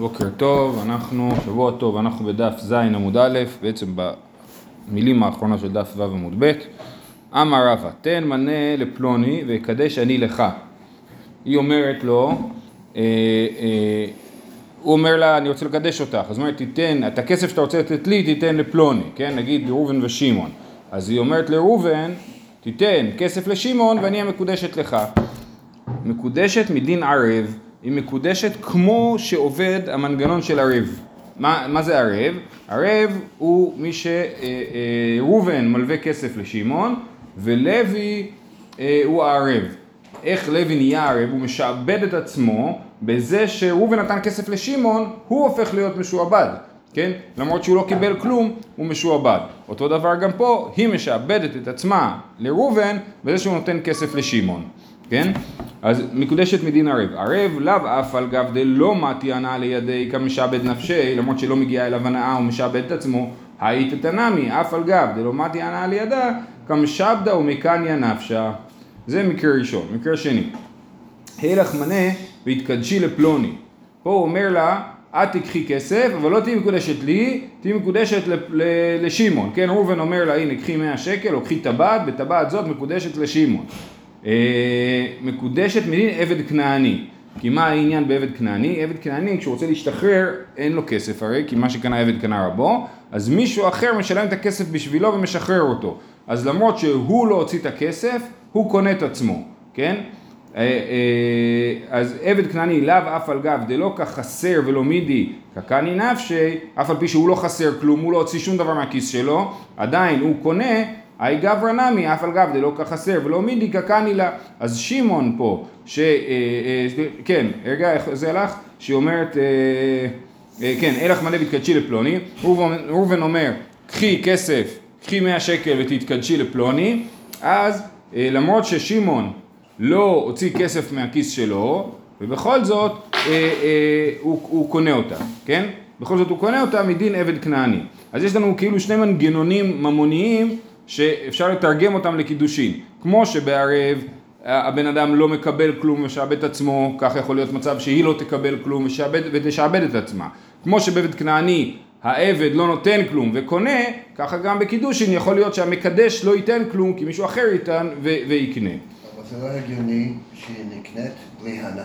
בוקר טוב, אנחנו, שבוע טוב, אנחנו בדף ז עמוד א', בעצם במילים האחרונות של דף ו' עמוד ב'. אמר רבא, תן מנה לפלוני ויקדש אני לך. היא אומרת לו, אה, אה, הוא אומר לה, אני רוצה לקדש אותך, אז היא אומרת, תיתן, את הכסף שאתה רוצה לתת לי, תיתן לפלוני, כן, נגיד ראובן ושמעון. אז היא אומרת לראובן, תיתן כסף לשמעון ואני המקודשת לך. מקודשת מדין ערב. היא מקודשת כמו שעובד המנגנון של ערב. מה, מה זה ערב? ערב הוא מי שראובן אה, מלווה כסף לשמעון ולוי אה, הוא הערב. איך לוי נהיה ערב? הוא משעבד את עצמו בזה שראובן נתן כסף לשמעון, הוא הופך להיות משועבד. כן? למרות שהוא לא קיבל כלום, הוא משועבד. אותו דבר גם פה, היא משעבדת את עצמה לראובן בזה שהוא נותן כסף לשמעון. כן? אז מקודשת מדין ערב. ערב לאו אף על גב דלא מתי הנאה לידי כמשעבד נפשי, למרות שלא מגיעה אליו הנאה הוא משעבד את עצמו, היית תנמי אף על גב דלא מתי הנאה לידה כמשעבדה ומקניה נפשה. זה מקרה ראשון. מקרה שני. הלך מנה והתקדשי לפלוני. פה הוא אומר לה, את תיקחי כסף, אבל לא תהיי מקודשת לי, תהיי מקודשת לשמעון. כן, ראובן אומר לה, הנה, קחי 100 שקל, או קחי טבעת, בטבעת זאת מקודשת לשמעון. אה, מקודשת מדין עבד כנעני. כי מה העניין בעבד כנעני? עבד כנעני כשהוא רוצה להשתחרר אין לו כסף הרי, כי מה שקנה עבד קנה רבו, אז מישהו אחר משלם את הכסף בשבילו ומשחרר אותו. אז למרות שהוא לא הוציא את הכסף, הוא קונה את עצמו, כן? אה, אה, אז עבד כנעני לאו אף על גב דלא כחסר ולא מידי כקני נפשי, אף על פי שהוא לא חסר כלום, הוא לא הוציא שום דבר מהכיס שלו, עדיין הוא קונה היי גברא נמי, אף על גב דלא כחסר ולא מידי קקני לה. אז שמעון פה, ש... אה, אה, כן, רגע, איך זה הלך? שהיא אומרת, אה, כן, אלך מלא ותקדשי לפלוני. ראובן אומר, קחי כסף, קחי 100 שקל ותתקדשי לפלוני. אז למרות ששמעון לא הוציא כסף מהכיס שלו, ובכל זאת הוא, הוא קונה אותה, כן? בכל זאת הוא קונה אותה מדין עבד כנעני. אז יש לנו כאילו שני מנגנונים ממוניים שאפשר לתרגם אותם לקידושין. כמו שבערב הבן אדם לא מקבל כלום ומשעבד את עצמו, כך יכול להיות מצב שהיא לא תקבל כלום ושעבד, ותשעבד את עצמה. כמו שבעבד כנעני העבד לא נותן כלום וקונה, ככה גם בקידושין יכול להיות שהמקדש לא ייתן כלום כי מישהו אחר ייתן ו- ויקנה. אבל זה לא הגיוני שהיא נקנית בלי הנאה.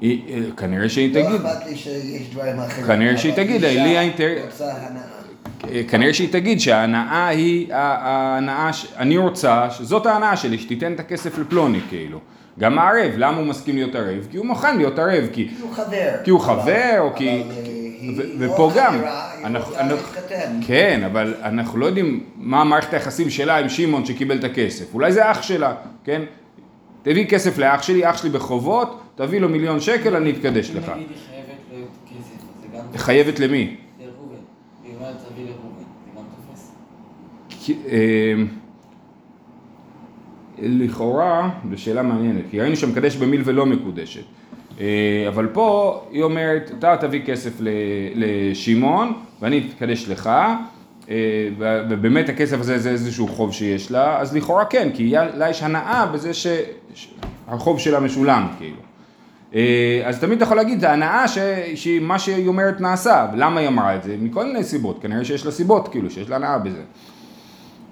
היא, כנראה שהיא תגיד. לא אכפת לי שיש דברים אחרים. כנראה שהיא תגיד, לי האינטרס... כנראה שהיא תגיד שההנאה היא ההנאה, אני רוצה, שזאת ההנאה שלי, שתיתן את הכסף לפלוני כאילו. גם הערב, למה הוא מסכים להיות ערב? כי הוא מוכן להיות ערב, כי... כי הוא חבר. כי הוא חבר, או כי... אה, היא ופה לא גם. כן, אבל אנחנו לא יודעים מה מערכת היחסים שלה עם שמעון שקיבל את הכסף. אולי זה אח שלה, כן? תביא כסף לאח שלי, אח שלי בחובות, תביא לו מיליון שקל, אני אתקדש לך. אם נגיד היא חייבת לו כסף, אז זה גם חייבת למי? לראובן. היא אומרת תביא לראובן, זה גם תופס. כי- אה, לכאורה, זו שאלה מעניינת, כי ראינו שמקדש במיל ולא מקודשת. אה, אבל פה היא אומרת, אתה תביא כסף לשמעון ואני אתקדש לך, אה, ובאמת הכסף הזה זה איזשהו חוב שיש לה, אז לכאורה כן, כי לה יש הנאה בזה שהחוב שלה משולם, כאילו. אה, אז תמיד אתה יכול להגיד, זה הנאה שמה שהיא אומרת נעשה, למה היא אמרה את זה? מכל מיני סיבות, כנראה שיש לה סיבות, כאילו, שיש לה הנאה בזה.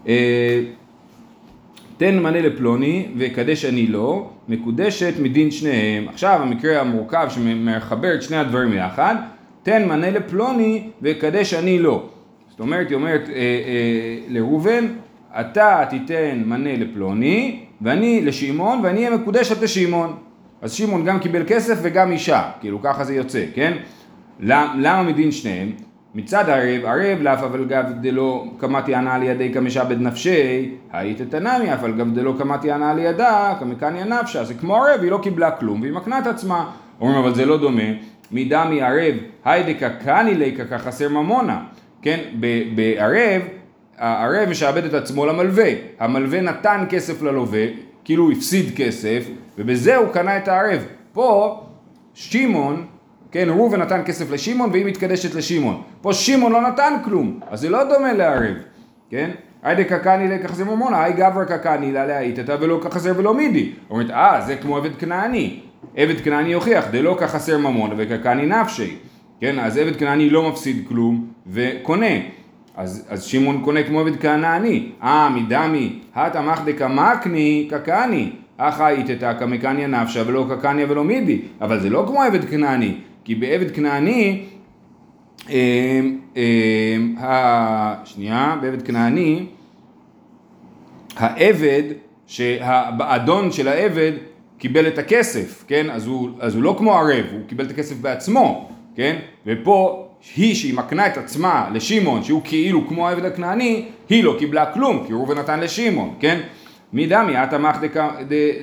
אה, תן מנה לפלוני ויקדש אני לו, מקודשת מדין שניהם. עכשיו המקרה המורכב שמחבר את שני הדברים יחד, תן מנה לפלוני ויקדש אני לו. זאת אומרת, היא אומרת אה, אה, לראובן, אתה תיתן מנה לפלוני, ואני לשמעון, ואני אהיה מקודשת לשמעון. אז שמעון גם קיבל כסף וגם אישה, כאילו ככה זה יוצא, כן? למ- למה מדין שניהם? מצד ערב, ערב לאף אבל גב דלא קמתי הנאה לידי כמשעבד נפשי, היית תנמי אף על גב דלא קמתי הנאה לידה כמקניה נפשה, זה כמו ערב, היא לא קיבלה כלום והיא מקנה את עצמה. אומרים אבל זה לא דומה, מדמי ערב, היידקה קני ליקה כחסר ממונה, כן? בערב, הערב משעבד את עצמו למלווה, המלווה נתן כסף ללווה, כאילו הוא הפסיד כסף, ובזה הוא קנה את הערב. פה שמעון כן, ראובן נתן כסף לשמעון והיא מתקדשת לשמעון. פה שמעון לא נתן כלום, אז זה לא דומה לערב, כן? היידה קקני לכחזר ממונה, היי גברא קקני לה להיטתא ולא כחזר ולא מידי. אומרת, אה, זה כמו עבד כנעני. עבד כנעני יוכיח, דלא כחסר ממון וקקני נפשי. כן, אז עבד כנעני לא מפסיד כלום וקונה. אז, אז שמעון קונה כמו עבד כנעני. אה, מדמי, הטה מחדקה מקני קקני. אחא איתתא קמקניה נפשא ולא קקניה ולא מידי. אבל זה לא כמו עבד כנעני, כי בעבד כנעני, אה, ה- שנייה, בעבד כנעני, העבד, שהאדון של העבד קיבל את הכסף, כן? אז הוא, אז הוא לא כמו ערב, הוא קיבל את הכסף בעצמו, כן? ופה היא שהיא מקנה את עצמה לשמעון, שהוא כאילו כמו העבד הכנעני, היא לא קיבלה כלום, כי ראובן נתן לשמעון, כן? מי דמי, את אמך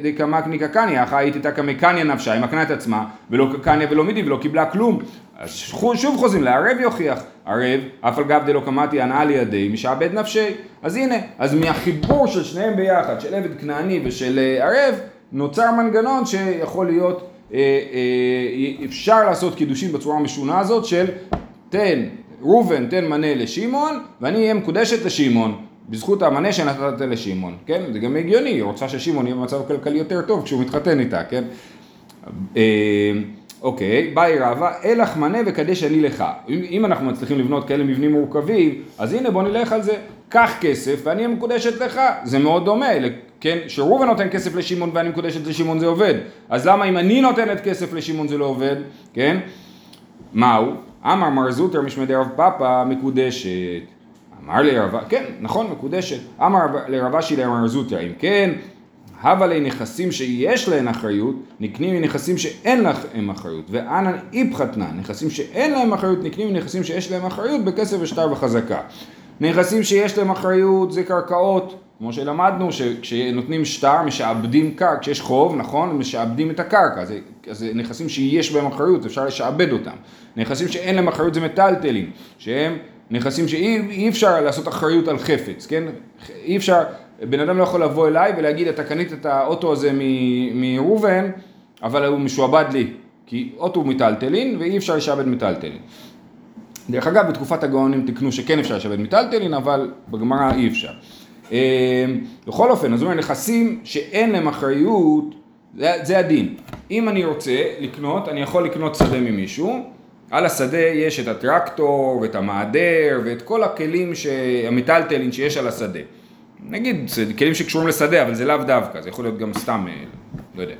דקמקני קקניה, אחא היית איתה כמקניה נפשה, היא מקנה את עצמה, ולא קקניה ולא מידי, ולא קיבלה כלום. שוב חוזרים, לערב יוכיח, ערב, אף על גב דלא קמתי הנאה לידי, משעבד נפשי. אז הנה, אז מהחיבור של שניהם ביחד, של עבד כנעני ושל אה, ערב, נוצר מנגנון שיכול להיות, אה, אה, אפשר לעשות קידושים בצורה המשונה הזאת של תן, ראובן תן מנה לשמעון, ואני אהיה מקודשת לשמעון. בזכות המנה שנתת לשמעון, כן? זה גם הגיוני, היא רוצה ששמעון יהיה במצב כלכלי יותר טוב כשהוא מתחתן איתה, כן? אה, אוקיי, באי רבא, אלך מנה וקדש אני לך. אם, אנחנו מצליחים לבנות כאלה מבנים מורכבים, אז הנה בוא נלך על זה. קח כסף ואני אהיה מקודשת לך. זה מאוד דומה, כן? שראובן נותן כסף לשמעון ואני מקודשת לשמעון זה עובד. אז למה אם אני נותנת כסף לשמעון זה לא עובד, כן? מהו? אמר מר זוטר משמדי רב פאפא מקודשת. אמר לרבה, כן, נכון, מקודשת. אמר לרב אשי למר זוטר, אם כן, הבה לי נכסים שיש להן אחריות, נקנים מנכסים שאין להם אחריות. ואנא איפחתנא, נכסים שאין להם אחריות, נקנים מנכסים שיש להם אחריות בכסף ושטר וחזקה. נכסים שיש להם אחריות זה קרקעות, כמו שלמדנו, שכשנותנים שטר משעבדים קרקע, כשיש חוב, נכון, משעבדים את הקרקע, זה, זה נכסים שיש בהם אחריות, אפשר לשעבד אותם. נכסים שאין להם אחריות זה מטלטלים, שהם נכסים שאי אי אפשר לעשות אחריות על חפץ, כן? אי אפשר, בן אדם לא יכול לבוא אליי ולהגיד, אתה קנית את האוטו הזה מראובן, אבל הוא משועבד לי, כי אוטו הוא מטלטלין ואי אפשר לשעבד מטלטלין. דרך אגב, בתקופת הגאונים תיקנו שכן אפשר לשעבד מטלטלין, אבל בגמרא אי אפשר. בכל אופן, אז הוא אומר, נכסים שאין להם אחריות, זה, זה הדין. אם אני רוצה לקנות, אני יכול לקנות שדה ממישהו, על השדה יש את הטרקטור ואת המעדר ואת כל הכלים המטלטלין שיש על השדה. נגיד, זה כלים שקשורים לשדה, אבל זה לאו דווקא, זה יכול להיות גם סתם, לא יודע.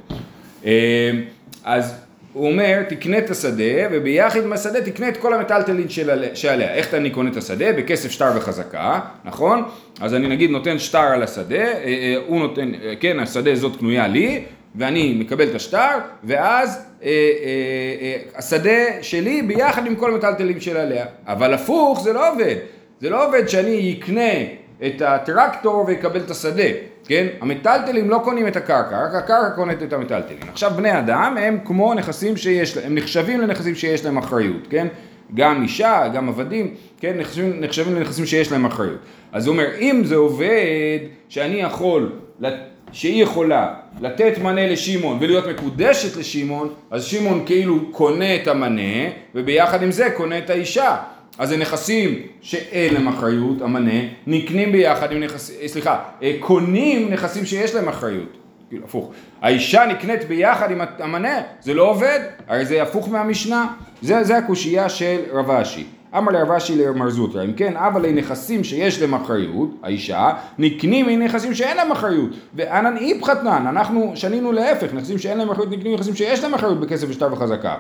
אז הוא אומר, תקנה את השדה, וביחד עם השדה תקנה את כל המטלטלין שעליה. איך אני קונה את השדה? בכסף שטר וחזקה, נכון? אז אני נגיד נותן שטר על השדה, הוא נותן, כן, השדה הזאת קנויה לי, ואני מקבל את השטר, ואז אה, אה, אה, השדה שלי ביחד עם כל המטלטלים של עליה. אבל הפוך, זה לא עובד. זה לא עובד שאני אקנה את הטרקטור ויקבל את השדה, כן? המטלטלים לא קונים את הקרקע, רק הקרקע קונת את המטלטלים. עכשיו בני אדם הם כמו נכסים שיש להם, הם נחשבים לנכסים שיש להם אחריות, כן? גם אישה, גם עבדים, כן? נחשבים, נחשבים לנכסים שיש להם אחריות. אז הוא אומר, אם זה עובד שאני יכול, שהיא יכולה לתת מנה לשמעון ולהיות מקודשת לשמעון, אז שמעון כאילו קונה את המנה, וביחד עם זה קונה את האישה. אז זה נכסים שאין להם אחריות, המנה, נקנים ביחד עם נכסים, סליחה, קונים נכסים שיש להם אחריות. כאילו, הפוך. האישה נקנית ביחד עם המנה, זה לא עובד, הרי זה הפוך מהמשנה. זה, זה הקושייה של רב אשי. אמר לרב אשי למר זוטרא, אם כן, אבל לנכסים שיש להם אחריות, האישה, נקנים מנכסים שאין להם אחריות. ואנן איפחתנן, אנחנו שנינו להפך, נכסים שאין להם אחריות נקנים מנכסים שיש להם אחריות בכסף ושטר וחזקה.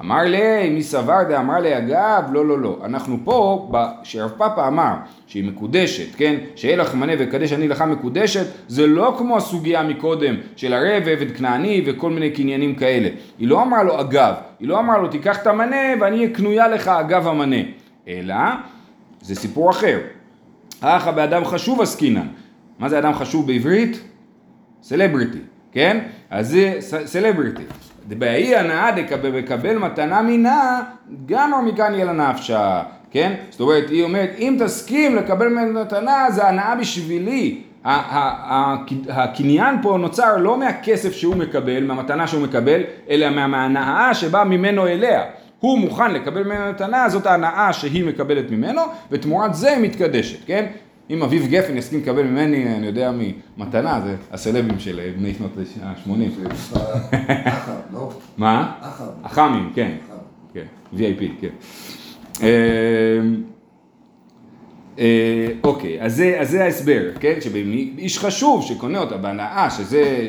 אמר לי, מי סבר דאמר לי אגב, לא, לא, לא. אנחנו פה, שרב פאפה אמר שהיא מקודשת, כן? שאין לך מנה וקדש אני לך מקודשת, זה לא כמו הסוגיה מקודם של ערב, עבד כנעני וכל מיני קניינים כאלה. היא לא אמרה לו אגב, היא לא אמרה לו תיקח את המנה ואני אהיה קנויה לך אגב המנה. אלא, זה סיפור אחר. אחא באדם חשוב עסקינן. מה זה אדם חשוב בעברית? סלבריטי, כן? אז זה סלבריטי. דבעי הנאה דקבל מתנה מינה, גם מכאן יהיה לה נפשה, כן? זאת אומרת, היא אומרת, אם תסכים לקבל מתנה, זה הנאה בשבילי. הקניין פה נוצר לא מהכסף שהוא מקבל, מהמתנה שהוא מקבל, אלא מההנאה שבאה ממנו אליה. הוא מוכן לקבל ממנו מתנה, זאת ההנאה שהיא מקבלת ממנו, ותמורת זה היא מתקדשת, כן? אם אביב גפן יסכים לקבל ממני, אני יודע מי, מתנה, זה הסלבים של בני שנות ה-80. אחר, לא? מה? אח"מים, כן. כן, VIP, כן. אה, אה, אוקיי, אז זה, ההסבר, כן? שאיש חשוב שקונה אותה בהנאה, שזה.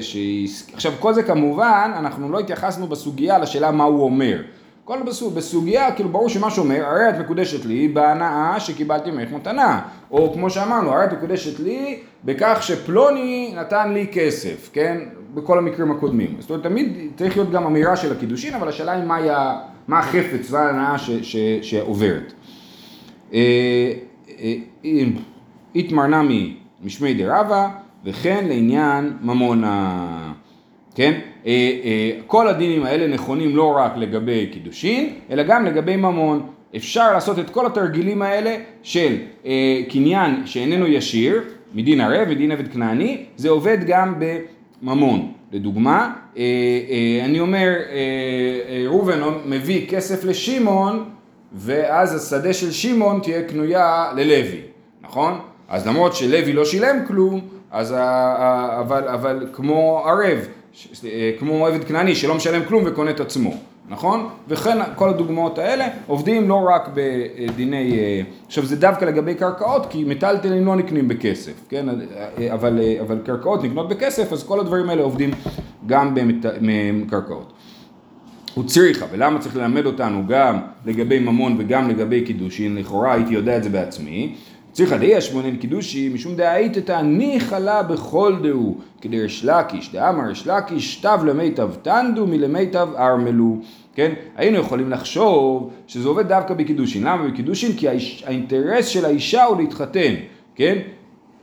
עכשיו כל זה כמובן, אנחנו לא התייחסנו בסוגיה לשאלה מה הוא אומר. כל בסוג, בסוגיה, כאילו ברור שמה שאומר, הרי את מקודשת לי בהנאה שקיבלתי ממך מתנה. או כמו שאמרנו, הרי את מקודשת לי בכך שפלוני נתן לי כסף, כן? בכל המקרים הקודמים. זאת אומרת, תמיד צריך להיות גם אמירה של הקידושין, אבל השאלה היא מה, היה, מה החפץ וההנאה שעוברת. אה, איתמר נמי משמי דרבה וכן לעניין ממונה, כן? אה, אה, כל הדינים האלה נכונים לא רק לגבי קידושין, אלא גם לגבי ממון. אפשר לעשות את כל התרגילים האלה של אה, קניין שאיננו ישיר, מדין ערב ודין עבד כנעני, זה עובד גם בממון. לדוגמה, אני אומר, ראובן מביא כסף לשמעון, ואז השדה של שמעון תהיה קנויה ללוי, נכון? אז למרות שלוי לא שילם כלום, אז אבל, אבל כמו ערב, כמו עבד כנעני שלא משלם כלום וקונה את עצמו, נכון? וכן כל הדוגמאות האלה עובדים לא רק בדיני, עכשיו זה דווקא לגבי קרקעות כי מטלטלים לא נקנים בכסף, כן? אבל, אבל קרקעות נקנות בכסף אז כל הדברים האלה עובדים גם בקרקעות. הוא צריכה, ולמה צריך ללמד אותנו גם לגבי ממון וגם לגבי קידושין, לכאורה הייתי יודע את זה בעצמי. צריכה די אשמונן קידושי, משום דהאית את הניחא לה בכל דהו, כדרש לקיש, דאמר יש לקיש, תב למיטב תנדו מלמיטב ארמלו. כן? היינו יכולים לחשוב שזה עובד דווקא בקידושין. למה בקידושין? כי האיש, האינטרס של האישה הוא להתחתן, כן?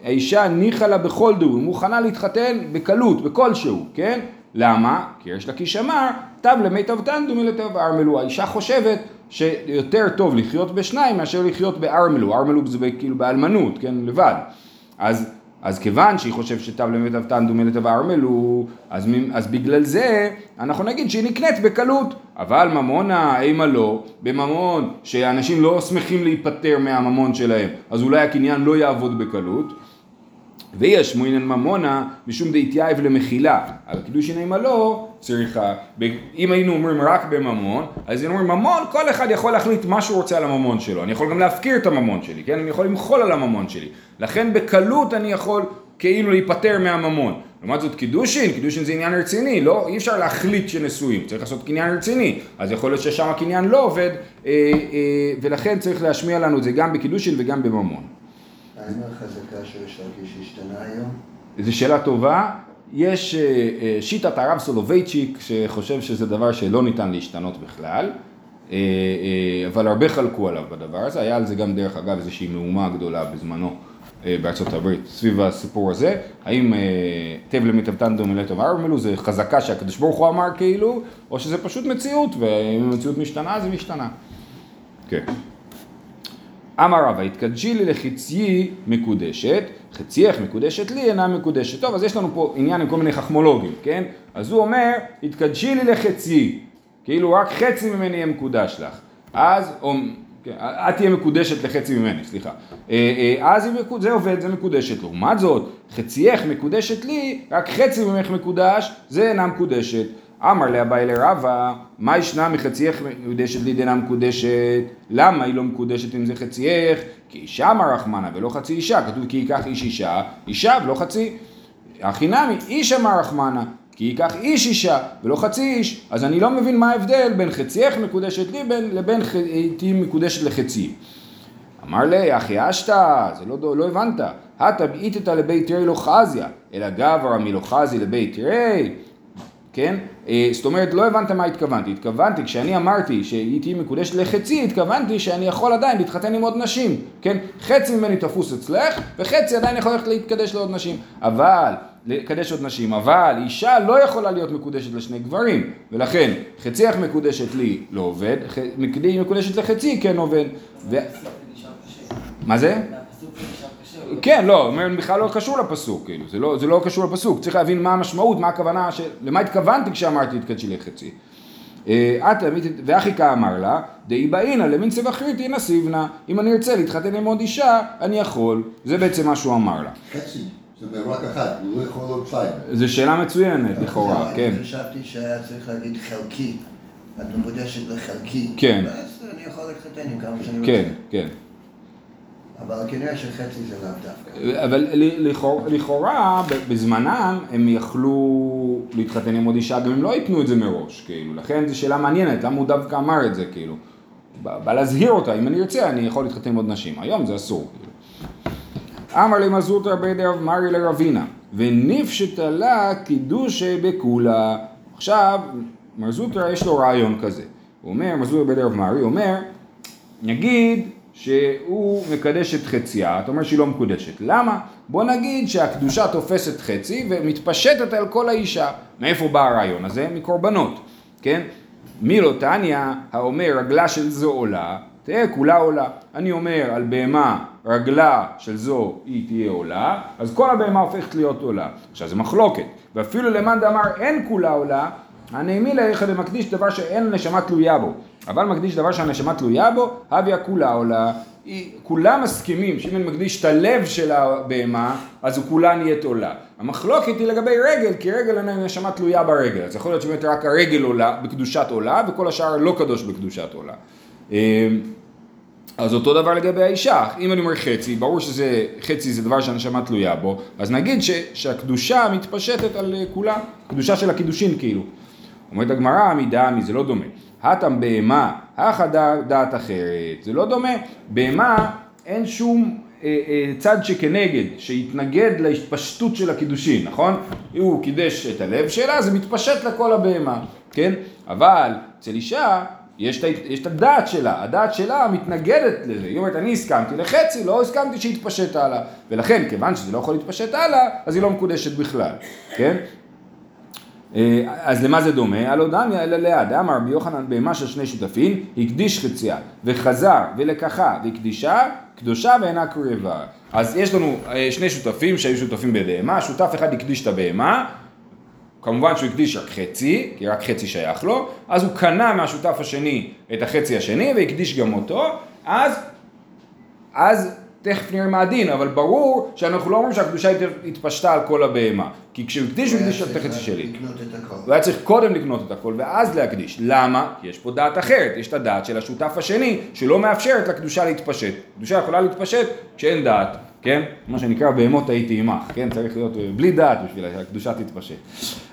האישה ניחא לה בכל דהו, היא מוכנה להתחתן בקלות, בכלשהו, כן? למה? כי יש לקיש אמר, תב למיטב תנדו מלמיטב ארמלו. האישה חושבת שיותר טוב לחיות בשניים מאשר לחיות בארמלו, ארמלו זה כאילו באלמנות, כן, לבד. אז, אז כיוון שהיא חושבת שתב למיטב תנדו מלמיטב ארמלו, אז, אז בגלל זה אנחנו נגיד שהיא נקנית בקלות. אבל ממונה, אימה לא, בממון שאנשים לא שמחים להיפטר מהממון שלהם, אז אולי הקניין לא יעבוד בקלות. ואי אשמועינן ממונא משום דאיתיהיב למחילה, אבל קידושין לא צריכא, אם היינו אומרים רק בממון, אז היינו אומרים ממון, כל אחד יכול להחליט מה שהוא רוצה על הממון שלו, אני יכול גם להפקיר את הממון שלי, כן? אני יכול למחול על הממון שלי, לכן בקלות אני יכול כאילו להיפטר מהממון. לעומת זאת קידושין, קידושין זה עניין רציני, לא, אי אפשר להחליט שנשואים, צריך לעשות קניין רציני, אז יכול להיות ששם הקניין לא עובד, אה, אה, ולכן צריך להשמיע לנו את זה גם בקידושין וגם בממון. זו שאלה טובה. יש אה, אה, שיטת הרב סולובייצ'יק שחושב שזה דבר שלא ניתן להשתנות בכלל, אה, אבל הרבה חלקו עליו בדבר הזה, היה על זה גם דרך אגב איזושהי מהומה גדולה בזמנו בארצות הברית סביב הסיפור הזה, האם תב למיטבתן דומילטוב ארמלו זה חזקה שהקדוש ברוך הוא אמר כאילו, או שזה פשוט מציאות, ואם המציאות משתנה אז היא משתנה. כן. אמר רבא, התקדשי לי לחציי מקודשת, חצייך מקודשת לי אינה מקודשת. טוב, אז יש לנו פה עניין עם כל מיני חכמולוגים, כן? אז הוא אומר, התקדשי לי לחציי, כאילו רק חצי ממני יהיה מקודש לך. אז, או, כן, את תהיה מקודשת לחצי ממני, סליחה. אה, אה, אז זה עובד, זה מקודשת. לעומת זאת, חצייך מקודשת לי, רק חצי ממך מקודש, זה אינה מקודשת. אמר לאביי לרבה, מה ישנה מחצייך מקודשת לי דינה מקודשת? למה היא לא מקודשת אם זה חצייך? כי אישה אמר רחמנה ולא חצי אישה, כתוב כי ייקח איש אישה, אישה ולא חצי. הכי נמי, איש אמר רחמנה, כי ייקח איש אישה ולא חצי איש, אז אני לא מבין מה ההבדל בין חצייך מקודשת לי בין, לבין תהיי מקודשת לחצי. אמר לי, אחי אשתא, זה לא, לא הבנת, הטה בעיתתא לבית תראי לא חזיה, אלא גברא מלא חזי לבית תראי, כן? אה, זאת אומרת, לא הבנת מה התכוונתי. התכוונתי, כשאני אמרתי שהיא תהיה מקודשת לחצי, התכוונתי שאני יכול עדיין להתחתן עם עוד נשים, כן? חצי ממני תפוס אצלך, וחצי עדיין יכול ללכת להתקדש לעוד נשים. אבל, לקדש עוד נשים, אבל אישה לא יכולה להיות מקודשת לשני גברים, ולכן חציך מקודשת לי לא עובד, מקודשת לחצי כן עובד. ו... מה זה? כן, לא, בכלל לא קשור לפסוק, כאילו, זה לא, זה לא קשור לפסוק, צריך להבין מה המשמעות, מה הכוונה, של, למה התכוונתי כשאמרתי התקדשי לחצי. אה, את ואחיקה אמר לה, דאי באינה למין צבע חריטי נסיבנה, אם אני ארצה להתחתן עם עוד אישה, אני יכול. זה בעצם מה שהוא אמר לה. חצי, זה רק אחד, הוא לא יכול עוד שתיים. זו שאלה מצוינת לכאורה, כן. אני חשבתי שהיה צריך להגיד חלקי. את מקודשת לחלקי. כן. אז אני יכול להתחתן עם כמה שאני רוצה. כן, כן. אבל כנראה שחצי זה לאו דווקא. אבל לכאורה- בזמנם, הם יכלו להתחתן עם עוד אישה, גם אם לא ייתנו את זה מראש, כאילו. לכן זו שאלה מעניינת, למה הוא דווקא אמר את זה, כאילו. בא להזהיר אותה, אם אני ארצה, אני יכול להתחתן עם עוד נשים. היום זה אסור, כאילו. אמר לי מזוטרא בידי רב מרי לרבינה, ונפשט לה קידוש בכולה. עכשיו, מר זוטרא יש לו רעיון כזה. הוא אומר, מר זוטרא בידי רב מרי, אומר, נגיד שהוא מקדש את חציה, אתה אומר שהיא לא מקודשת. למה? בוא נגיד שהקדושה תופסת חצי ומתפשטת על כל האישה. מאיפה בא הרעיון הזה? מקורבנות, כן? מילו תניא האומר רגלה של זו עולה, תהיה כולה עולה. אני אומר על בהמה רגלה של זו היא תהיה עולה, אז כל הבהמה הופכת להיות עולה. עכשיו זה מחלוקת, ואפילו למאן דאמר אין כולה עולה, הנעמי לאיכא דמקדיש דבר שאין נשמה תלויה בו, אבל מקדיש דבר שהנשמה תלויה בו, הביא הכולה עולה. כולם מסכימים שאם אני מקדיש את הלב של הבהמה, אז הוא כולה נהיית עולה. המחלוקת היא לגבי רגל, כי רגל הנשמה תלויה ברגל, אז יכול להיות שבאמת רק הרגל עולה בקדושת עולה, וכל השאר לא קדוש בקדושת עולה. אמ, אז אותו דבר לגבי האישה, אם אני אומר חצי, ברור שזה, חצי זה דבר שהנשמה תלויה בו, אז נגיד ש, שהקדושה מתפשטת על אה, כולה, קדושה של הקידושין כאילו. אומרת הגמרא, מדעמי, זה לא דומה. הטם בהמה, דע- דעת אחרת, זה לא דומה. בהמה, אין שום אה, אה, צד שכנגד, שיתנגד להתפשטות של הקידושין, נכון? הוא קידש את הלב שלה, זה מתפשט לכל הבהמה, כן? אבל אצל אישה, יש את, יש את הדעת שלה, הדעת שלה מתנגדת לזה, היא אומרת אני הסכמתי לחצי, לא הסכמתי שיתפשט הלאה, ולכן כיוון שזה לא יכול להתפשט הלאה, אז היא לא מקודשת בכלל, כן? אה, אז למה זה דומה? הלא דמיה אלא ליד, אמר רבי יוחנן בהמה של שני שותפים, הקדיש חציה, וחזר ולקחה והקדישה, קדושה ואינה קרבה. אז יש לנו אה, שני שותפים שהיו שותפים בבהמה, שותף אחד הקדיש את הבהמה, כמובן שהוא הקדיש רק חצי, כי רק חצי שייך לו, אז הוא קנה מהשותף השני את החצי השני והקדיש גם אותו, אז, אז תכף נראה מה הדין, אבל ברור שאנחנו לא אומרים שהקדושה הת- התפשטה על כל הבהמה, כי כשהוא הקדיש הוא הקדיש את החצי שלי. הוא היה צריך קודם לקנות את הכל ואז להקדיש. למה? כי יש פה דעת אחרת, יש את הדעת של השותף השני שלא מאפשרת לקדושה להתפשט. קדושה יכולה להתפשט כשאין דעת, כן? מה שנקרא בהמות הייתי עמך, כן? צריך להיות אה, בלי דעת בשביל שהקדושה תתפשט.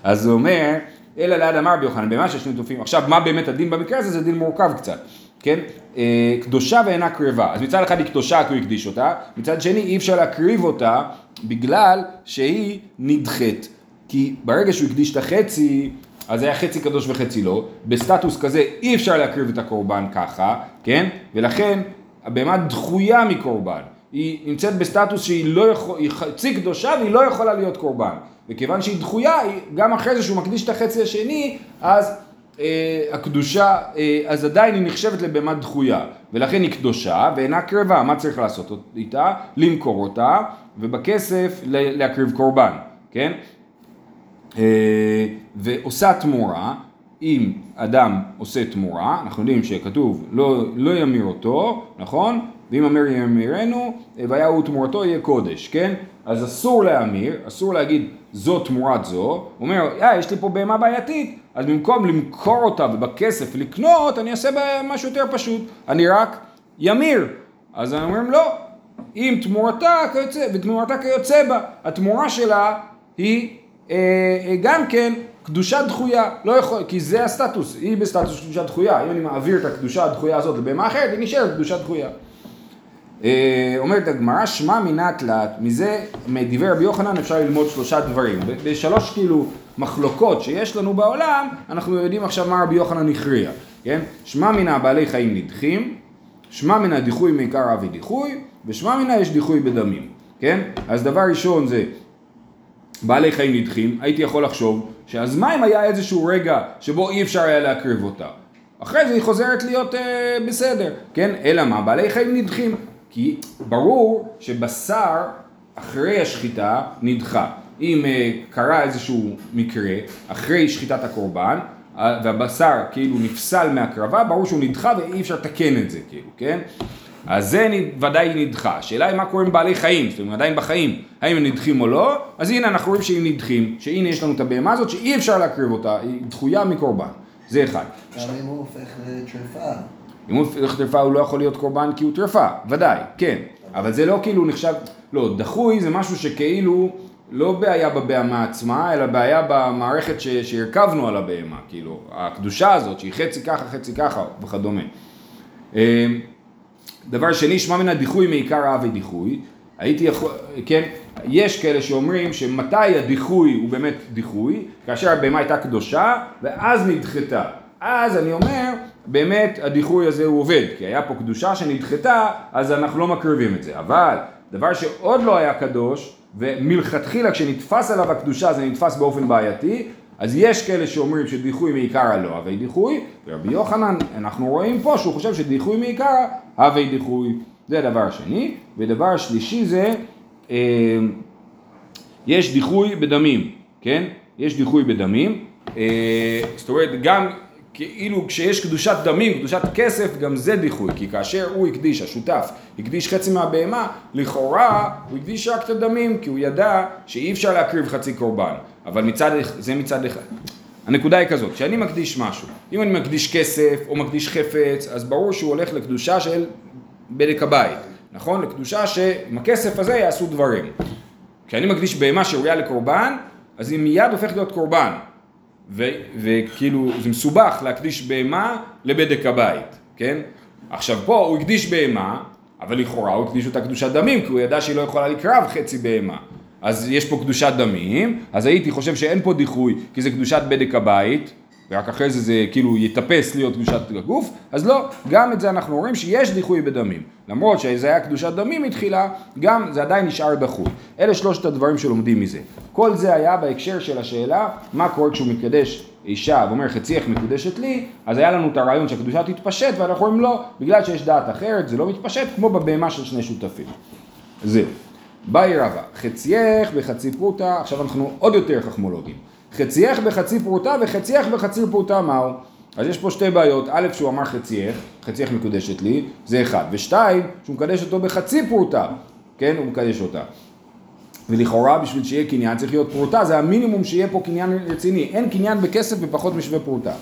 אז הוא אומר, אלא ליד אמר רבי יוחנן, בהמה של שני תופים. עכשיו, מה באמת הדין במקרה הזה? זה דין מורכב קצת. כן? אה, קדושה ואינה קרבה. אז מצד אחד היא קדושה כי הוא הקדיש אותה, מצד שני אי אפשר להקריב אותה בגלל שהיא נדחית. כי ברגע שהוא הקדיש את החצי, אז היה חצי קדוש וחצי לא, בסטטוס כזה אי אפשר להקריב את הקורבן ככה, כן? ולכן הבהמה דחויה מקורבן. היא נמצאת בסטטוס שהיא לא יכול, היא חצי קדושה והיא לא יכולה להיות קורבן. וכיוון שהיא דחויה, גם אחרי זה שהוא מקדיש את החצי השני, אז הקדושה, אה, אז עדיין היא נחשבת לבהמה דחויה. ולכן היא קדושה ואינה קרבה. מה צריך לעשות איתה? למכור אותה, ובכסף להקריב קורבן, כן? אה, ועושה תמורה, אם אדם עושה תמורה, אנחנו יודעים שכתוב לא, לא ימיר אותו, נכון? ואם אמר ימירנו, והיה הוא תמורתו יהיה קודש, כן? אז אסור להמיר, אסור להגיד זו תמורת זו, הוא אומר, אה, יש לי פה בהמה בעייתית, אז במקום למכור אותה ובכסף לקנות, אני אעשה בה משהו יותר פשוט, אני רק ימיר. אז הם אומרים לא, אם תמורתה כיוצא, ותמורתה כיוצא בה, התמורה שלה היא אה, אה, גם כן קדושה דחויה, לא יכול, כי זה הסטטוס, היא בסטטוס קדושה דחויה, אם אני מעביר את הקדושה הדחויה הזאת לבהמה אחרת, היא נשארת קדושה דחויה. אה, אומרת הגמרא, שמע מינה תלת, מזה, מדברי רבי יוחנן אפשר ללמוד שלושה דברים. בשלוש כאילו מחלוקות שיש לנו בעולם, אנחנו יודעים עכשיו מה רבי יוחנן הכריע, כן? שמע מינה בעלי חיים נדחים, שמע מינה דיחוי מעיקר אבי דיחוי, ושמע מינה יש דיחוי בדמים, כן? אז דבר ראשון זה בעלי חיים נדחים, הייתי יכול לחשוב שאז מה אם היה איזשהו רגע שבו אי אפשר היה להקריב אותה? אחרי זה היא חוזרת להיות אה, בסדר, כן? אלא מה? בעלי חיים נדחים. כי ברור שבשר אחרי השחיטה נדחה. אם אה, קרה איזשהו מקרה אחרי שחיטת הקורבן, והבשר כאילו נפסל מהקרבה, ברור שהוא נדחה ואי אפשר לתקן את זה כאילו, כן? אז זה ודאי נדחה. השאלה היא מה קורה עם בעלי חיים, זאת אומרת עדיין בחיים, האם הם נדחים או לא, אז הנה אנחנו רואים שהם נדחים, שהנה יש לנו את הבהמה הזאת שאי אפשר להקריב אותה, היא דחויה מקורבן. זה אחד. גם אם הוא הופך לטרפה. אם הוא טרפה הוא לא יכול להיות קורבן כי הוא טרפה, ודאי, כן. אבל זה לא כאילו נחשב, לא, דחוי זה משהו שכאילו לא בעיה בבהמה עצמה, אלא בעיה במערכת ש- שהרכבנו על הבהמה, כאילו, הקדושה הזאת שהיא חצי ככה, חצי ככה וכדומה. אה, דבר שני, שמע מן הדיחוי מעיקר אהבי דיחוי. הייתי יכול, כן, יש כאלה שאומרים שמתי הדיחוי הוא באמת דיחוי, כאשר הבהמה הייתה קדושה ואז נדחתה. אז אני אומר, באמת הדיחוי הזה הוא עובד, כי היה פה קדושה שנדחתה, אז אנחנו לא מקריבים את זה. אבל דבר שעוד לא היה קדוש, ומלכתחילה כשנתפס עליו הקדושה זה נתפס באופן בעייתי, אז יש כאלה שאומרים שדיחוי מעיקרא לא הווי דיחוי, ורבי יוחנן, אנחנו רואים פה שהוא חושב שדיחוי מעיקרא הווי דיחוי. זה דבר שני. ודבר שלישי זה, אה, יש דיחוי בדמים, כן? יש דיחוי בדמים. אה, זאת אומרת, גם כאילו כשיש קדושת דמים, קדושת כסף, גם זה דיחוי, כי כאשר הוא הקדיש, השותף, הקדיש חצי מהבהמה, לכאורה הוא הקדיש רק את הדמים, כי הוא ידע שאי אפשר להקריב חצי קורבן, אבל מצד, זה מצד אחד. הנקודה היא כזאת, כשאני מקדיש משהו, אם אני מקדיש כסף או מקדיש חפץ, אז ברור שהוא הולך לקדושה של בדק הבית, נכון? לקדושה שעם הכסף הזה יעשו דברים. כשאני מקדיש בהמה שראויה לקורבן, אז היא מיד הופכת להיות קורבן. ו- וכאילו זה מסובך להקדיש בהמה לבדק הבית, כן? עכשיו פה הוא הקדיש בהמה, אבל לכאורה הוא הקדיש אותה קדושת דמים, כי הוא ידע שהיא לא יכולה לקרב חצי בהמה. אז יש פה קדושת דמים, אז הייתי חושב שאין פה דיחוי, כי זה קדושת בדק הבית, ורק אחרי זה זה כאילו יתאפס להיות קדושת הגוף, אז לא, גם את זה אנחנו רואים שיש דיחוי בדמים. למרות שזה היה קדושת דמים מתחילה, גם זה עדיין נשאר דחוי. אלה שלושת הדברים שלומדים מזה. כל זה היה בהקשר של השאלה, מה קורה כשהוא מקדש אישה ואומר חצייך מקודשת לי, אז היה לנו את הרעיון שהקדושה תתפשט, ואנחנו אומרים לא, בגלל שיש דעת אחרת, זה לא מתפשט, כמו בבהמה של שני שותפים. זהו. באי רבא, חצייך בחצי פרוטה, עכשיו אנחנו עוד יותר חכמולוגים. חצייך בחצי פרוטה וחצייך בחצי פרוטה מהו? אז יש פה שתי בעיות, א' שהוא אמר חצייך, חצייך מקודשת לי, זה אחד, ושתיים, שהוא מקדש אותו בחצי פרוטה, כן, הוא מקדש אותה. ולכאורה בשביל שיהיה קניין צריך להיות פרוטה, זה המינימום שיהיה פה קניין רציני, אין קניין בכסף בפחות משווה פרוטה.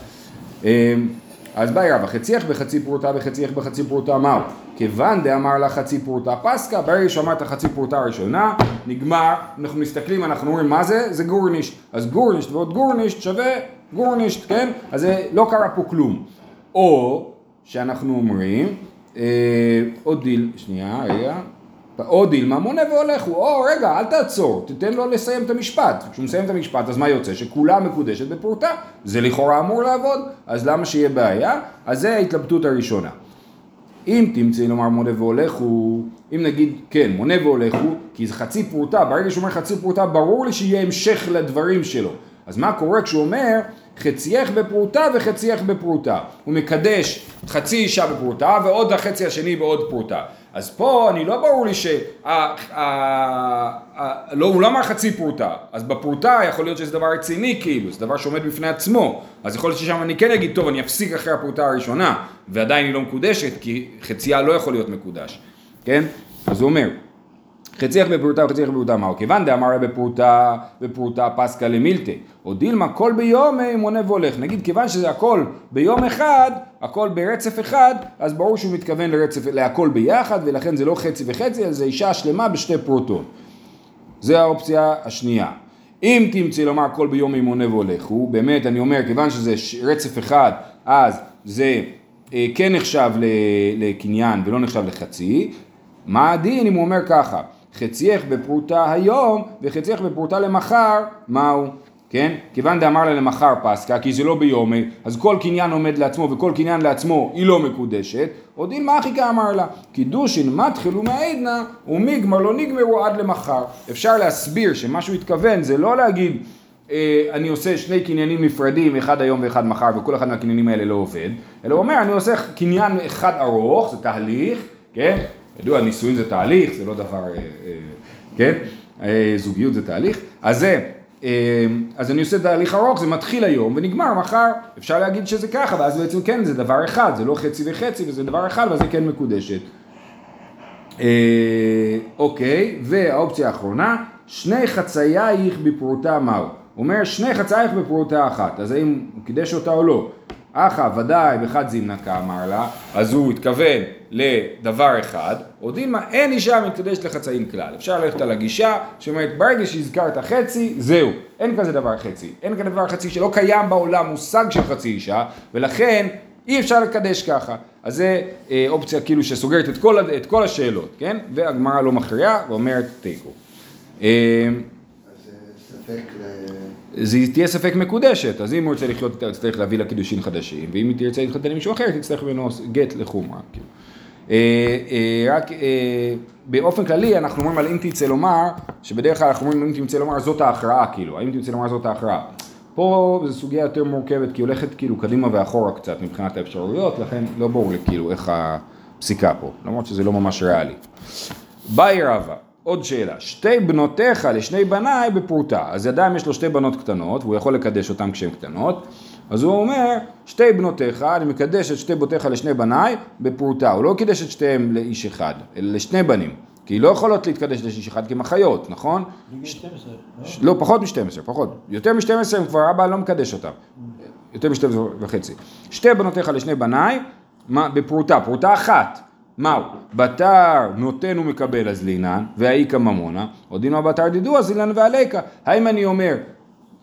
אז באי רבא, חצייך בחצי פרוטה וחצייך בחצי פרוטה מהו? כיוון דאמר לה חצי פרוטה פסקה, ברגע שהוא אמר את החצי פרוטה הראשונה, נגמר, אנחנו מסתכלים, אנחנו אומרים מה זה? זה גורנישט. אז גורנישט ועוד גורנישט שווה גארנישט, כן? אז זה לא קרה פה כלום. או שאנחנו אומרים, אה, או דיל, שנייה, רגע. או דילמא מונה והולך, או רגע, אל תעצור, תתן לו לסיים את המשפט. כשהוא מסיים את המשפט, אז מה יוצא? שכולה מקודשת בפרוטה. זה לכאורה אמור לעבוד, אז למה שיהיה בעיה? אז זה ההתלבטות הראשונה. אם תמצא לומר מונה והולך, אם נגיד, כן, מונה והולך, כי זה חצי פרוטה, ברגע שהוא אומר חצי פרוטה, ברור לי שיהיה המשך לדברים שלו. אז מה קורה כשהוא אומר חצייך בפרוטה וחצייך בפרוטה? הוא מקדש חצי אישה בפרוטה ועוד החצי השני בעוד פרוטה. אז פה אני לא ברור לי ש... ה- ה- ה- לא, הוא לא אמר חצי פרוטה, אז בפרוטה יכול להיות שזה דבר רציני כאילו, זה דבר שעומד בפני עצמו, אז יכול להיות ששם אני כן אגיד, טוב, אני אפסיק אחרי הפרוטה הראשונה, ועדיין היא לא מקודשת, כי חצייה לא יכול להיות מקודש, כן? אז הוא אומר, חצייך בפרוטה וחצייך בפרוטה מהו? כיוון דאמר בפרוטה בפרוטה פסקה למילתא, או דילמה כל ביום מונה והולך. נגיד כיוון שזה הכל ביום אחד, הכל ברצף אחד, אז ברור שהוא מתכוון לרצף, להכל ביחד, ולכן זה לא חצי וחצי, אז זה אישה שלמה בשתי פרוטות. זה האופציה השנייה. אם תמצאי לומר כל ביום מונה והולכו, באמת אני אומר, כיוון שזה רצף אחד, אז זה אה, כן נחשב לקניין ולא נחשב לחצי. מה הדין אם הוא אומר ככה, חצייך בפרוטה היום וחצייך בפרוטה למחר, מהו? כן? כיוון דאמר לה למחר פסקה, כי זה לא ביומי, אז כל קניין עומד לעצמו וכל קניין לעצמו היא לא מקודשת, עוד אין מחיקה אמר לה, קידושין מתחילו מהעדנה ומיגמר לא נגמרו עד למחר. אפשר להסביר שמה שהוא התכוון זה לא להגיד אה, אני עושה שני קניינים נפרדים, אחד היום ואחד מחר, וכל אחד מהקניינים האלה לא עובד, אלא הוא אומר, אני עושה קניין אחד ארוך, זה תהליך, כן? ידוע, נישואין זה תהליך, זה לא דבר, אה, אה, כן? אה, זוגיות זה תהליך. אז זה, אז אני עושה תהליך ארוך, זה מתחיל היום ונגמר מחר. אפשר להגיד שזה ככה, ואז בעצם כן, זה דבר אחד, זה לא חצי וחצי, וזה דבר אחד, ואז זה כן מקודשת. אוקיי, והאופציה האחרונה, שני חצאייך בפרוטה מהו? הוא אומר שני חצאייך בפרוטה אחת, אז האם הוא קידש אותה או לא? אחא ודאי בחד זימנקה אמר לה, אז הוא התכוון לדבר אחד, או דילמה אין אישה מתקדשת לחצאין כלל. אפשר ללכת על הגישה שאומרת ברגע שהזכרת חצי, זהו, אין כזה דבר חצי. אין כזה דבר חצי שלא קיים בעולם מושג של חצי אישה, ולכן אי אפשר לקדש ככה. אז זה אה, אופציה כאילו שסוגרת את כל, את כל השאלות, כן? והגמרא לא מכריעה ואומרת תיקו. אה, אז זה ספק ל... זה תהיה ספק מקודשת, אז אם הוא רוצה לחיות איתה, יצטרך להביא לה קידושין חדשים, ואם היא תרצה להתחתן עם מישהו אחר, תצטרך ממנו גט לחומרה. כאילו. אה, אה, רק אה, באופן כללי אנחנו אומרים על אם תרצה לומר, שבדרך כלל אנחנו אומרים אם תרצה לומר זאת ההכרעה, כאילו, האם תרצה לומר זאת ההכרעה. פה זו סוגיה יותר מורכבת, כי היא הולכת כאילו קדימה ואחורה קצת מבחינת האפשרויות, לכן לא ברור לי כאילו איך הפסיקה פה, למרות שזה לא ממש ריאלי. באי רבא, עוד שאלה, שתי בנותיך לשני בניי בפרוטה, אז עדיין יש לו שתי בנות קטנות, והוא יכול לקדש אותן כשהן קטנות, אז הוא אומר, שתי בנותיך, אני מקדש את שתי בנותיך לשני בניי בפרוטה, הוא לא קידש את שתיהם לאיש אחד, אלא לשני בנים, כי היא לא יכולות להתקדש לאיש אחד כי הן אחיות, נכון? בגיל 12, לא? לא, פחות מ-12, פחות. יותר מ-12 הם כבר אבא לא מקדש אותם. יותר מ-12 וחצי. שתי בנותיך לשני בניי, מה, בפרוטה, פרוטה אחת. מהו? בתר נותן ומקבל אז לינן, והאיכא ממונה, או דינו בתר דידו אז אילן ועליקה. האם אני אומר,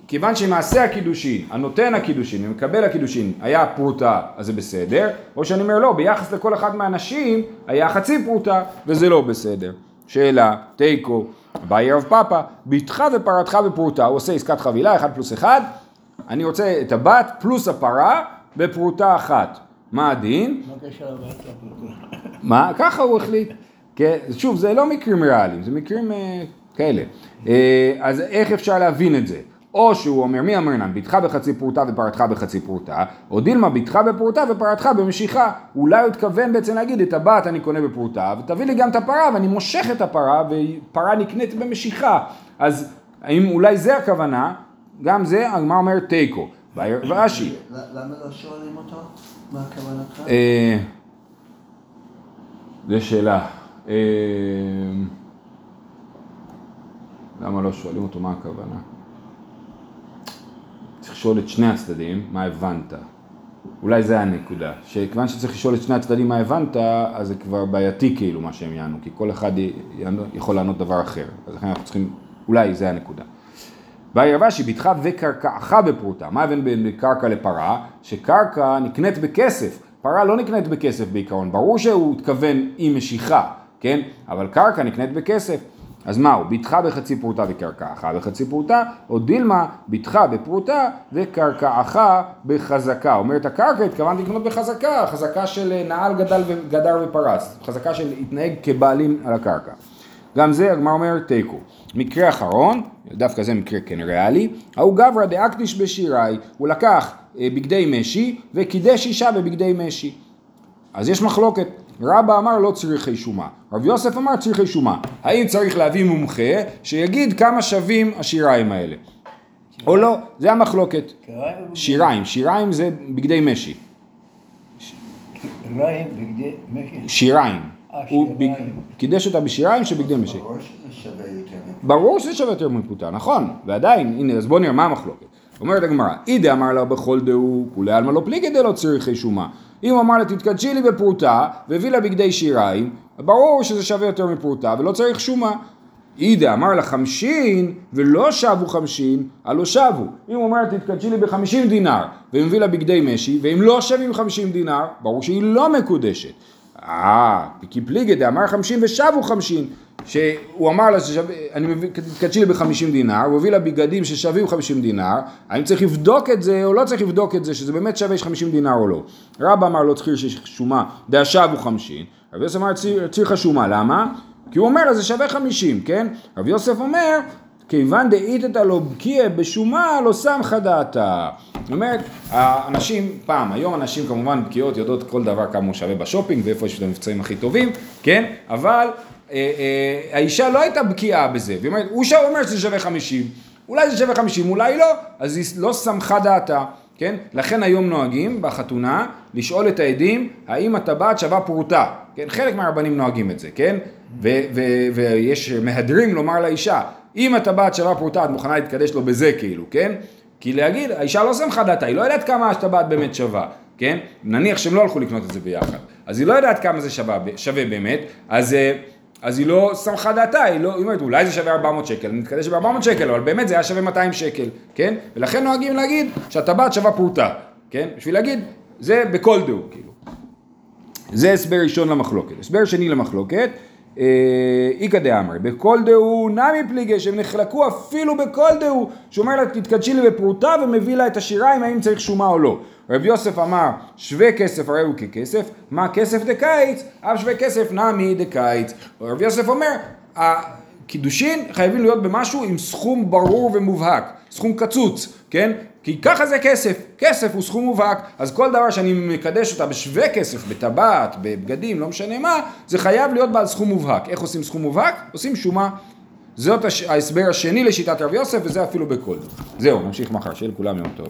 כיוון שמעשה הקידושין, הנותן הקידושין ומקבל הקידושין היה פרוטה, אז זה בסדר, או שאני אומר לא, ביחס לכל אחד מהאנשים היה חצי פרוטה, וזה לא בסדר. שאלה, תיקו, אביי רב פאפא, בתך ופרתך בפרוטה, הוא עושה עסקת חבילה, אחד פלוס אחד, אני רוצה את הבת פלוס הפרה בפרוטה אחת. מה הדין? מה? מה? ככה הוא החליט. כן, שוב, זה לא מקרים ריאליים, זה מקרים אה, כאלה. אה, אז איך אפשר להבין את זה? או שהוא אומר, מי אמרנן, בתך בחצי פרוטה ופרתך בחצי פרוטה, או דילמה, בתך בפרוטה ופרתך במשיכה. אולי הוא התכוון בעצם להגיד, את הבת אני קונה בפרוטה, ותביא לי גם את הפרה, ואני מושך את הפרה, ופרה נקנית במשיכה. אז האם אולי זה הכוונה? גם זה, הגמרא אומרת תיקו. ואשי, למה לא שואלים אותו? מה כוונתך? אה, זו שאלה. אה, למה לא שואלים אותו מה הכוונה? צריך לשאול את שני הצדדים, מה הבנת? אולי זה הנקודה, שכיוון שצריך לשאול את שני הצדדים מה הבנת, אז זה כבר בעייתי כאילו מה שהם יענו, כי כל אחד יכול לענות דבר אחר, אז לכן אנחנו צריכים, אולי זה הנקודה. באי רבשי, בתך וקרקעך בפרוטה. מה ההבדל בין קרקע לפרה? שקרקע נקנית בכסף. פרה לא נקנית בכסף בעיקרון. ברור שהוא התכוון עם משיכה, כן? אבל קרקע נקנית בכסף. אז מהו? בתך בחצי פרוטה וקרקעך בחצי פרוטה, או דילמה, בתך בפרוטה וקרקעך בחזקה. אומרת הקרקע, התכוונתי לקנות בחזקה, חזקה של נעל גדל וגדר ופרס. חזקה של התנהג כבעלים על הקרקע. גם זה הגמרא אומרת תיקו. מקרה אחרון, דווקא זה מקרה כן ריאלי, ההוא גברא דאקדיש בשיראי, הוא לקח אה, בגדי משי וקידש אישה בבגדי משי. אז יש מחלוקת, רבא אמר לא צריכי שומה, רב יוסף אמר צריכי שומה. האם צריך להביא מומחה שיגיד כמה שווים השיריים האלה? או לא, זה המחלוקת. שיריים, שיריים זה בגדי משי. קריים בגדי משי. שיריים. הוא קידש אותה בשיריים שבגדי משי. ברור שזה שווה יותר מפרוטה, נכון, ועדיין, הנה, אז בוא נראה מה המחלוקת. אומרת הגמרא, אי דאמר לה בכל דהו, כולי עלמא לא פליגי דלא צריכי שומא. אם הוא אמר לה תתקדשי לי בפרוטה, והביא לה בגדי שיריים, ברור שזה שווה יותר מפרוטה ולא צריך שומה. אי דאמר לה חמשין ולא שוו חמשין, הא לא שוו. אם הוא אומר לה תתקדשי לי בחמישים דינר, והוא מביא לה בגדי משי, והם לא שווים חמישים דינר, ברור שהיא לא מקודשת. אה, כי פליגי דאמר חמישים ושבו חמישים, שהוא אמר לה ששווה, אני מביא, תתקדשי לי בחמישים דינר, הוא הביא לה בגדים ששווים חמישים דינר, האם צריך לבדוק את זה או לא צריך לבדוק את זה, שזה באמת שווה חמישים דינר או לא. רבא אמר לא צריך שומה, דאשבו חמישים, רבי יוסף אמר "ציר- צריך שומה, למה? כי הוא אומר לה זה שווה חמישים, כן? רבי יוסף אומר, כיוון דאיתתא לא בקיע בשומה לא סמכה דעתה. זאת אומרת, האנשים, פעם, היום אנשים כמובן בקיאות יודעות כל דבר כמה הוא שווה בשופינג ואיפה יש את המבצעים הכי טובים, כן? אבל אה, אה, האישה לא הייתה בקיאה בזה, והיא אומרת, הוא אומר שזה שווה 50, אולי זה שווה 50, אולי לא, אז היא לא סמכה דעתה. כן? לכן היום נוהגים בחתונה לשאול את העדים האם הטבעת שווה פרוטה, כן? חלק מהרבנים נוהגים את זה, כן? ו- ו- ויש מהדרים לומר לאישה אם הטבעת שווה פרוטה את מוכנה להתקדש לו בזה כאילו, כן? כי להגיד, האישה לא שמחה דעתה, היא לא יודעת כמה הטבעת באמת שווה, כן? נניח שהם לא הלכו לקנות את זה ביחד, אז היא לא יודעת כמה זה שווה, שווה באמת, אז, אה, אז היא לא שמחה דעתה, היא לא, היא אומרת, אולי זה שווה 400 שקל, אני מתקדש ב-400 שקל, אבל באמת זה היה שווה 200 שקל, כן? ולכן נוהגים להגיד שהטבעת שווה פרוטה, כן? בשביל להגיד, זה בכל דהו, כאילו. זה הסבר ראשון למחלוקת. הסבר שני למחלוקת, איכא דאמרי, בכל דהו נמי פליגי, שהם נחלקו אפילו בכל דהו, שאומר לה תתקדשי לי בפרוטה ומביא לה את השיריים האם צריך שומה או לא. רב יוסף אמר שווה כסף הרי הוא ככסף, מה כסף דקיץ, אף שווה כסף נמי דקיץ. רב יוסף אומר, הקידושין חייבים להיות במשהו עם סכום ברור ומובהק, סכום קצוץ, כן? כי ככה זה כסף, כסף הוא סכום מובהק, אז כל דבר שאני מקדש אותה בשווה כסף, בטבעת, בבגדים, לא משנה מה, זה חייב להיות בעל סכום מובהק. איך עושים סכום מובהק? עושים שומה. זאת. ההסבר השני לשיטת רב יוסף, וזה אפילו בכל. זהו, נמשיך מחר, שיהיה לכולם יום טוב.